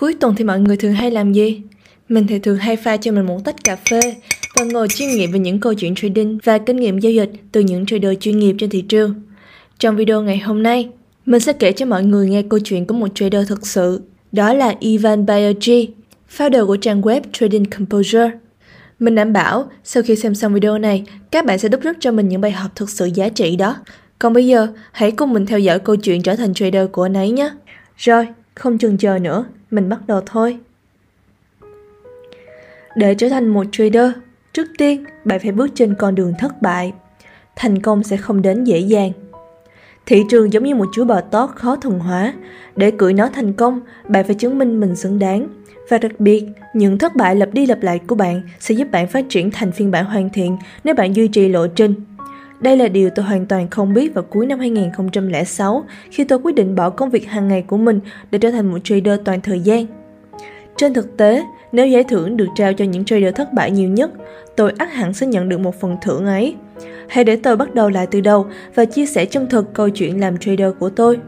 Cuối tuần thì mọi người thường hay làm gì? Mình thì thường hay pha cho mình một tách cà phê và ngồi chiêm nghiệm về những câu chuyện trading và kinh nghiệm giao dịch từ những trader chuyên nghiệp trên thị trường. Trong video ngày hôm nay, mình sẽ kể cho mọi người nghe câu chuyện của một trader thực sự. Đó là Ivan Bayerji, founder của trang web Trading Composure. Mình đảm bảo sau khi xem xong video này, các bạn sẽ đúc rút cho mình những bài học thực sự giá trị đó. Còn bây giờ, hãy cùng mình theo dõi câu chuyện trở thành trader của anh ấy nhé. Rồi, không chừng chờ nữa, mình bắt đầu thôi. Để trở thành một trader, trước tiên bạn phải bước trên con đường thất bại. Thành công sẽ không đến dễ dàng. Thị trường giống như một chú bò tót khó thuần hóa. Để cưỡi nó thành công, bạn phải chứng minh mình xứng đáng. Và đặc biệt, những thất bại lặp đi lặp lại của bạn sẽ giúp bạn phát triển thành phiên bản hoàn thiện nếu bạn duy trì lộ trình. Đây là điều tôi hoàn toàn không biết vào cuối năm 2006 khi tôi quyết định bỏ công việc hàng ngày của mình để trở thành một trader toàn thời gian. Trên thực tế, nếu giải thưởng được trao cho những trader thất bại nhiều nhất, tôi ắt hẳn sẽ nhận được một phần thưởng ấy. Hãy để tôi bắt đầu lại từ đầu và chia sẻ chân thực câu chuyện làm trader của tôi.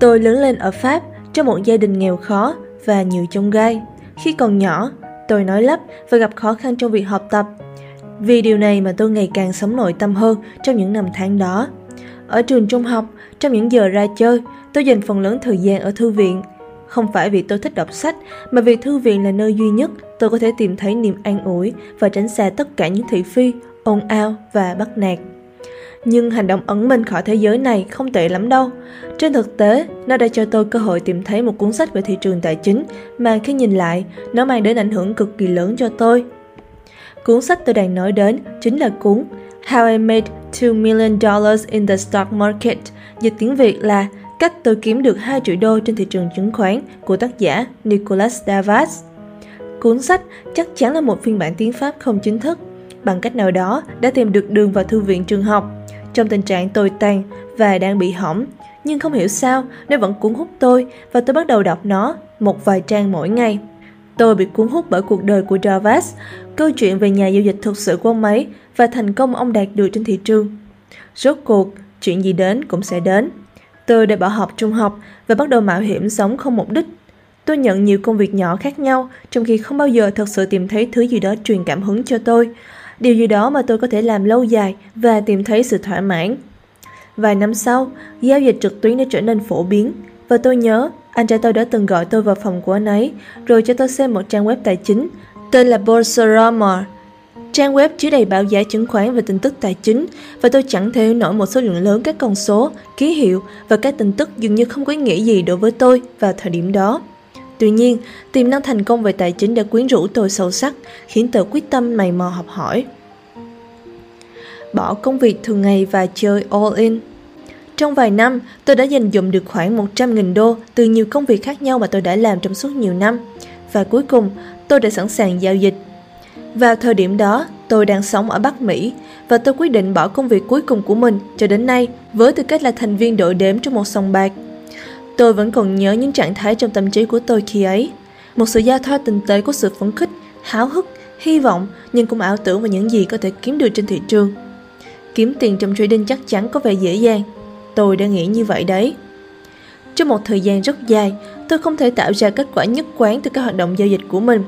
Tôi lớn lên ở Pháp trong một gia đình nghèo khó và nhiều chông gai. Khi còn nhỏ, tôi nói lắp và gặp khó khăn trong việc học tập. Vì điều này mà tôi ngày càng sống nội tâm hơn trong những năm tháng đó. Ở trường trung học, trong những giờ ra chơi, tôi dành phần lớn thời gian ở thư viện. Không phải vì tôi thích đọc sách, mà vì thư viện là nơi duy nhất tôi có thể tìm thấy niềm an ủi và tránh xa tất cả những thị phi, ồn ào và bắt nạt. Nhưng hành động ẩn mình khỏi thế giới này không tệ lắm đâu. Trên thực tế, nó đã cho tôi cơ hội tìm thấy một cuốn sách về thị trường tài chính mà khi nhìn lại, nó mang đến ảnh hưởng cực kỳ lớn cho tôi. Cuốn sách tôi đang nói đến chính là cuốn How I Made 2 Million Dollars in the Stock Market, dịch tiếng Việt là Cách tôi kiếm được 2 triệu đô trên thị trường chứng khoán của tác giả Nicholas Davas. Cuốn sách chắc chắn là một phiên bản tiếng Pháp không chính thức, bằng cách nào đó đã tìm được đường vào thư viện trường học trong tình trạng tồi tàn và đang bị hỏng. Nhưng không hiểu sao, nó vẫn cuốn hút tôi và tôi bắt đầu đọc nó một vài trang mỗi ngày. Tôi bị cuốn hút bởi cuộc đời của Jarvis, câu chuyện về nhà giao dịch thực sự của ông ấy và thành công ông đạt được trên thị trường. Rốt cuộc, chuyện gì đến cũng sẽ đến. Tôi đã bỏ học trung học và bắt đầu mạo hiểm sống không mục đích. Tôi nhận nhiều công việc nhỏ khác nhau, trong khi không bao giờ thật sự tìm thấy thứ gì đó truyền cảm hứng cho tôi điều gì đó mà tôi có thể làm lâu dài và tìm thấy sự thỏa mãn. Vài năm sau, giao dịch trực tuyến đã trở nên phổ biến và tôi nhớ anh trai tôi đã từng gọi tôi vào phòng của anh ấy rồi cho tôi xem một trang web tài chính tên là Bolsorama. Trang web chứa đầy báo giá chứng khoán và tin tức tài chính và tôi chẳng thể nổi một số lượng lớn các con số, ký hiệu và các tin tức dường như không có ý nghĩa gì đối với tôi vào thời điểm đó. Tuy nhiên, tiềm năng thành công về tài chính đã quyến rũ tôi sâu sắc, khiến tôi quyết tâm mày mò học hỏi. Bỏ công việc thường ngày và chơi all in. Trong vài năm, tôi đã dành dụm được khoảng 100.000 đô từ nhiều công việc khác nhau mà tôi đã làm trong suốt nhiều năm. Và cuối cùng, tôi đã sẵn sàng giao dịch. Vào thời điểm đó, tôi đang sống ở Bắc Mỹ và tôi quyết định bỏ công việc cuối cùng của mình cho đến nay với tư cách là thành viên đội đếm trong một sòng bạc Tôi vẫn còn nhớ những trạng thái trong tâm trí của tôi khi ấy. Một sự giao thoa tinh tế của sự phấn khích, háo hức, hy vọng nhưng cũng ảo tưởng vào những gì có thể kiếm được trên thị trường. Kiếm tiền trong trading chắc chắn có vẻ dễ dàng. Tôi đã nghĩ như vậy đấy. Trong một thời gian rất dài, tôi không thể tạo ra kết quả nhất quán từ các hoạt động giao dịch của mình.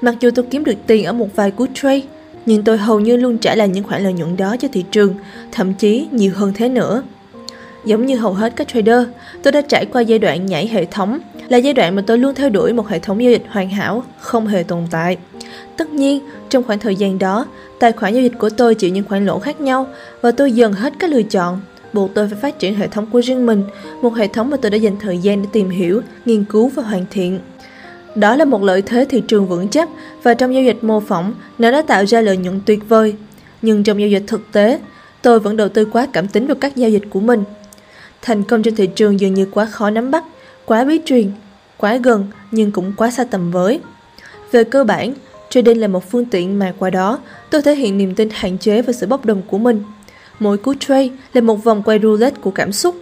Mặc dù tôi kiếm được tiền ở một vài cú trade, nhưng tôi hầu như luôn trả lại những khoản lợi nhuận đó cho thị trường, thậm chí nhiều hơn thế nữa. Giống như hầu hết các trader, tôi đã trải qua giai đoạn nhảy hệ thống, là giai đoạn mà tôi luôn theo đuổi một hệ thống giao dịch hoàn hảo, không hề tồn tại. Tất nhiên, trong khoảng thời gian đó, tài khoản giao dịch của tôi chịu những khoản lỗ khác nhau và tôi dần hết các lựa chọn, buộc tôi phải phát triển hệ thống của riêng mình, một hệ thống mà tôi đã dành thời gian để tìm hiểu, nghiên cứu và hoàn thiện. Đó là một lợi thế thị trường vững chắc và trong giao dịch mô phỏng, nó đã tạo ra lợi nhuận tuyệt vời. Nhưng trong giao dịch thực tế, tôi vẫn đầu tư quá cảm tính vào các giao dịch của mình Thành công trên thị trường dường như quá khó nắm bắt, quá bí truyền, quá gần nhưng cũng quá xa tầm với. Về cơ bản, trading là một phương tiện mà qua đó tôi thể hiện niềm tin hạn chế và sự bốc đồng của mình. Mỗi cú trade là một vòng quay roulette của cảm xúc.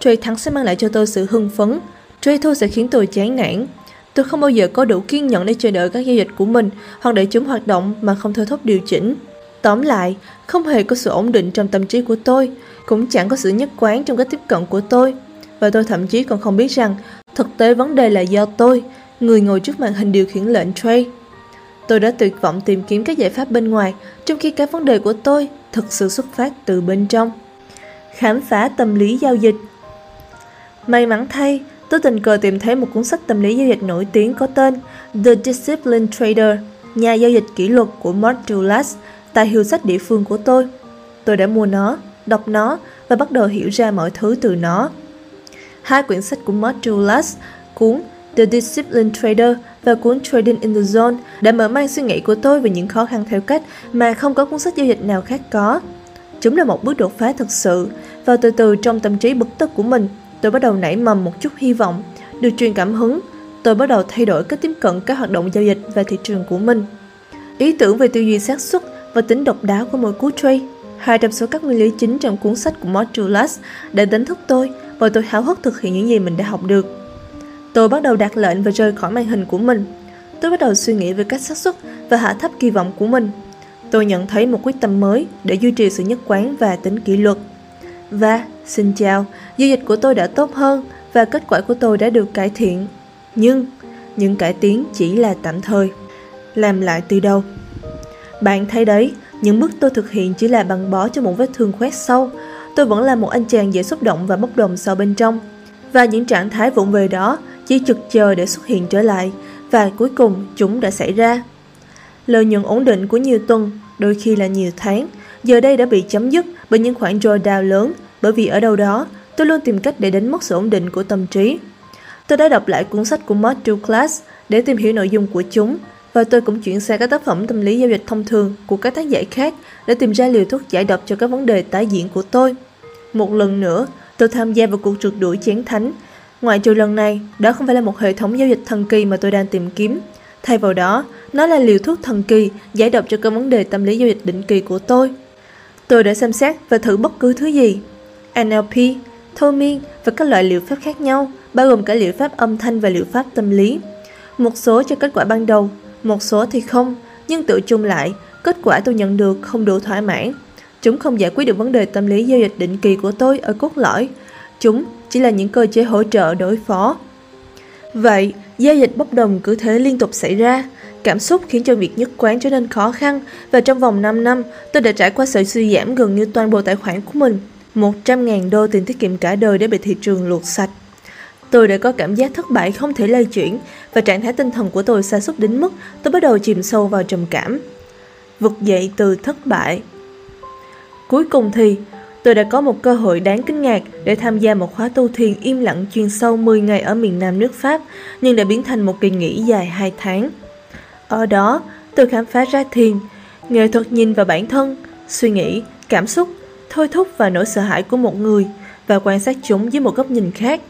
Trade thắng sẽ mang lại cho tôi sự hưng phấn, trade thua sẽ khiến tôi chán nản. Tôi không bao giờ có đủ kiên nhẫn để chờ đợi các giao dịch của mình hoặc để chúng hoạt động mà không thôi thúc điều chỉnh. Tóm lại, không hề có sự ổn định trong tâm trí của tôi, cũng chẳng có sự nhất quán trong cách tiếp cận của tôi. Và tôi thậm chí còn không biết rằng thực tế vấn đề là do tôi, người ngồi trước màn hình điều khiển lệnh trade. Tôi đã tuyệt vọng tìm kiếm các giải pháp bên ngoài, trong khi cái vấn đề của tôi thực sự xuất phát từ bên trong. Khám phá tâm lý giao dịch May mắn thay, tôi tình cờ tìm thấy một cuốn sách tâm lý giao dịch nổi tiếng có tên The Disciplined Trader, nhà giao dịch kỷ luật của Mark Douglas tại hiệu sách địa phương của tôi. Tôi đã mua nó, đọc nó và bắt đầu hiểu ra mọi thứ từ nó. Hai quyển sách của Mark Douglas, cuốn The Disciplined Trader và cuốn Trading in the Zone đã mở mang suy nghĩ của tôi về những khó khăn theo cách mà không có cuốn sách giao dịch nào khác có. Chúng là một bước đột phá thực sự và từ từ trong tâm trí bực tức của mình, tôi bắt đầu nảy mầm một chút hy vọng, được truyền cảm hứng. Tôi bắt đầu thay đổi cách tiếp cận các hoạt động giao dịch và thị trường của mình. Ý tưởng về tư duy xác suất và tính độc đáo của mỗi cú trade Hai trong số các nguyên lý chính trong cuốn sách của Modulas đã đánh thức tôi và tôi háo hức thực hiện những gì mình đã học được. Tôi bắt đầu đặt lệnh và rời khỏi màn hình của mình. Tôi bắt đầu suy nghĩ về cách xác suất và hạ thấp kỳ vọng của mình. Tôi nhận thấy một quyết tâm mới để duy trì sự nhất quán và tính kỷ luật. Và, xin chào, giao dịch của tôi đã tốt hơn và kết quả của tôi đã được cải thiện. Nhưng, những cải tiến chỉ là tạm thời. Làm lại từ đầu. Bạn thấy đấy, những bước tôi thực hiện chỉ là băng bó cho một vết thương khoét sâu. Tôi vẫn là một anh chàng dễ xúc động và bốc đồng sâu bên trong. Và những trạng thái vụng về đó chỉ trực chờ để xuất hiện trở lại và cuối cùng chúng đã xảy ra. Lợi nhuận ổn định của nhiều tuần, đôi khi là nhiều tháng, giờ đây đã bị chấm dứt bởi những khoản drawdown lớn bởi vì ở đâu đó tôi luôn tìm cách để đánh mất sự ổn định của tâm trí. Tôi đã đọc lại cuốn sách của Mark Douglas để tìm hiểu nội dung của chúng và tôi cũng chuyển sang các tác phẩm tâm lý giao dịch thông thường của các tác giả khác để tìm ra liều thuốc giải độc cho các vấn đề tái diễn của tôi. Một lần nữa, tôi tham gia vào cuộc trượt đuổi chén thánh. Ngoại trừ lần này, đó không phải là một hệ thống giao dịch thần kỳ mà tôi đang tìm kiếm. Thay vào đó, nó là liều thuốc thần kỳ giải độc cho các vấn đề tâm lý giao dịch định kỳ của tôi. Tôi đã xem xét và thử bất cứ thứ gì. NLP, thôi miên và các loại liệu pháp khác nhau, bao gồm cả liệu pháp âm thanh và liệu pháp tâm lý. Một số cho kết quả ban đầu, một số thì không, nhưng tự chung lại, kết quả tôi nhận được không đủ thỏa mãn. Chúng không giải quyết được vấn đề tâm lý giao dịch định kỳ của tôi ở cốt lõi. Chúng chỉ là những cơ chế hỗ trợ đối phó. Vậy, giao dịch bốc đồng cứ thế liên tục xảy ra. Cảm xúc khiến cho việc nhất quán trở nên khó khăn và trong vòng 5 năm, tôi đã trải qua sự suy giảm gần như toàn bộ tài khoản của mình. 100.000 đô tiền tiết kiệm cả đời để bị thị trường luộc sạch. Tôi đã có cảm giác thất bại không thể lay chuyển và trạng thái tinh thần của tôi sa sút đến mức tôi bắt đầu chìm sâu vào trầm cảm. Vực dậy từ thất bại. Cuối cùng thì, tôi đã có một cơ hội đáng kinh ngạc để tham gia một khóa tu thiền im lặng chuyên sâu 10 ngày ở miền Nam nước Pháp, nhưng đã biến thành một kỳ nghỉ dài 2 tháng. Ở đó, tôi khám phá ra thiền, nghệ thuật nhìn vào bản thân, suy nghĩ, cảm xúc, thôi thúc và nỗi sợ hãi của một người và quan sát chúng dưới một góc nhìn khác.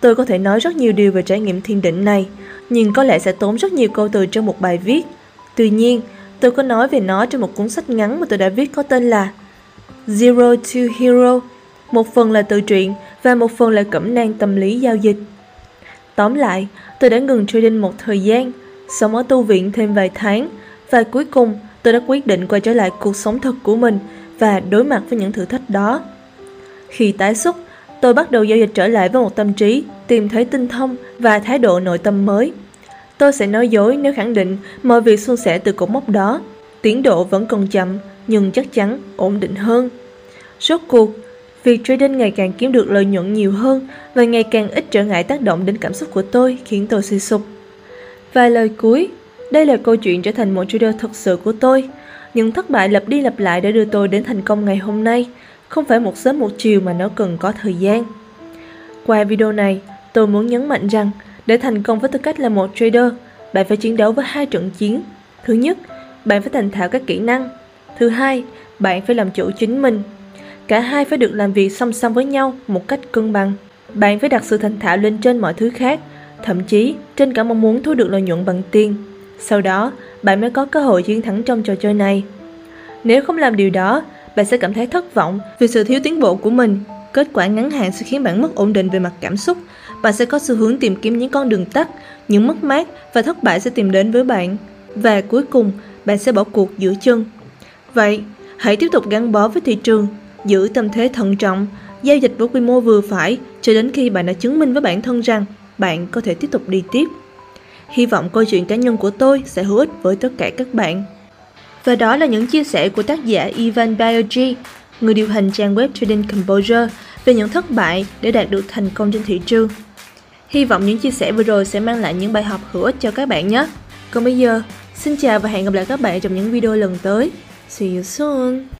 Tôi có thể nói rất nhiều điều về trải nghiệm thiền định này, nhưng có lẽ sẽ tốn rất nhiều câu từ trong một bài viết. Tuy nhiên, tôi có nói về nó trong một cuốn sách ngắn mà tôi đã viết có tên là Zero to Hero, một phần là tự truyện và một phần là cẩm nang tâm lý giao dịch. Tóm lại, tôi đã ngừng trading một thời gian, sống ở tu viện thêm vài tháng và cuối cùng tôi đã quyết định quay trở lại cuộc sống thật của mình và đối mặt với những thử thách đó. Khi tái xuất, tôi bắt đầu giao dịch trở lại với một tâm trí, tìm thấy tinh thông và thái độ nội tâm mới. Tôi sẽ nói dối nếu khẳng định mọi việc suôn sẻ từ cột mốc đó. Tiến độ vẫn còn chậm, nhưng chắc chắn ổn định hơn. Rốt cuộc, việc trading ngày càng kiếm được lợi nhuận nhiều hơn và ngày càng ít trở ngại tác động đến cảm xúc của tôi khiến tôi suy sụp. Vài lời cuối, đây là câu chuyện trở thành một trader thật sự của tôi. Những thất bại lặp đi lặp lại đã đưa tôi đến thành công ngày hôm nay, không phải một sớm một chiều mà nó cần có thời gian. Qua video này, tôi muốn nhấn mạnh rằng để thành công với tư cách là một trader, bạn phải chiến đấu với hai trận chiến. Thứ nhất, bạn phải thành thạo các kỹ năng. Thứ hai, bạn phải làm chủ chính mình. Cả hai phải được làm việc song song với nhau một cách cân bằng. Bạn phải đặt sự thành thạo lên trên mọi thứ khác, thậm chí trên cả mong muốn thu được lợi nhuận bằng tiền. Sau đó, bạn mới có cơ hội chiến thắng trong trò chơi này. Nếu không làm điều đó, bạn sẽ cảm thấy thất vọng vì sự thiếu tiến bộ của mình. Kết quả ngắn hạn sẽ khiến bạn mất ổn định về mặt cảm xúc. Bạn sẽ có xu hướng tìm kiếm những con đường tắt, những mất mát và thất bại sẽ tìm đến với bạn. Và cuối cùng, bạn sẽ bỏ cuộc giữa chân. Vậy, hãy tiếp tục gắn bó với thị trường, giữ tâm thế thận trọng, giao dịch với quy mô vừa phải cho đến khi bạn đã chứng minh với bản thân rằng bạn có thể tiếp tục đi tiếp. Hy vọng câu chuyện cá nhân của tôi sẽ hữu ích với tất cả các bạn. Và đó là những chia sẻ của tác giả Ivan Biogi, người điều hành trang web Trading Composure về những thất bại để đạt được thành công trên thị trường. Hy vọng những chia sẻ vừa rồi sẽ mang lại những bài học hữu ích cho các bạn nhé. Còn bây giờ, xin chào và hẹn gặp lại các bạn trong những video lần tới. See you soon!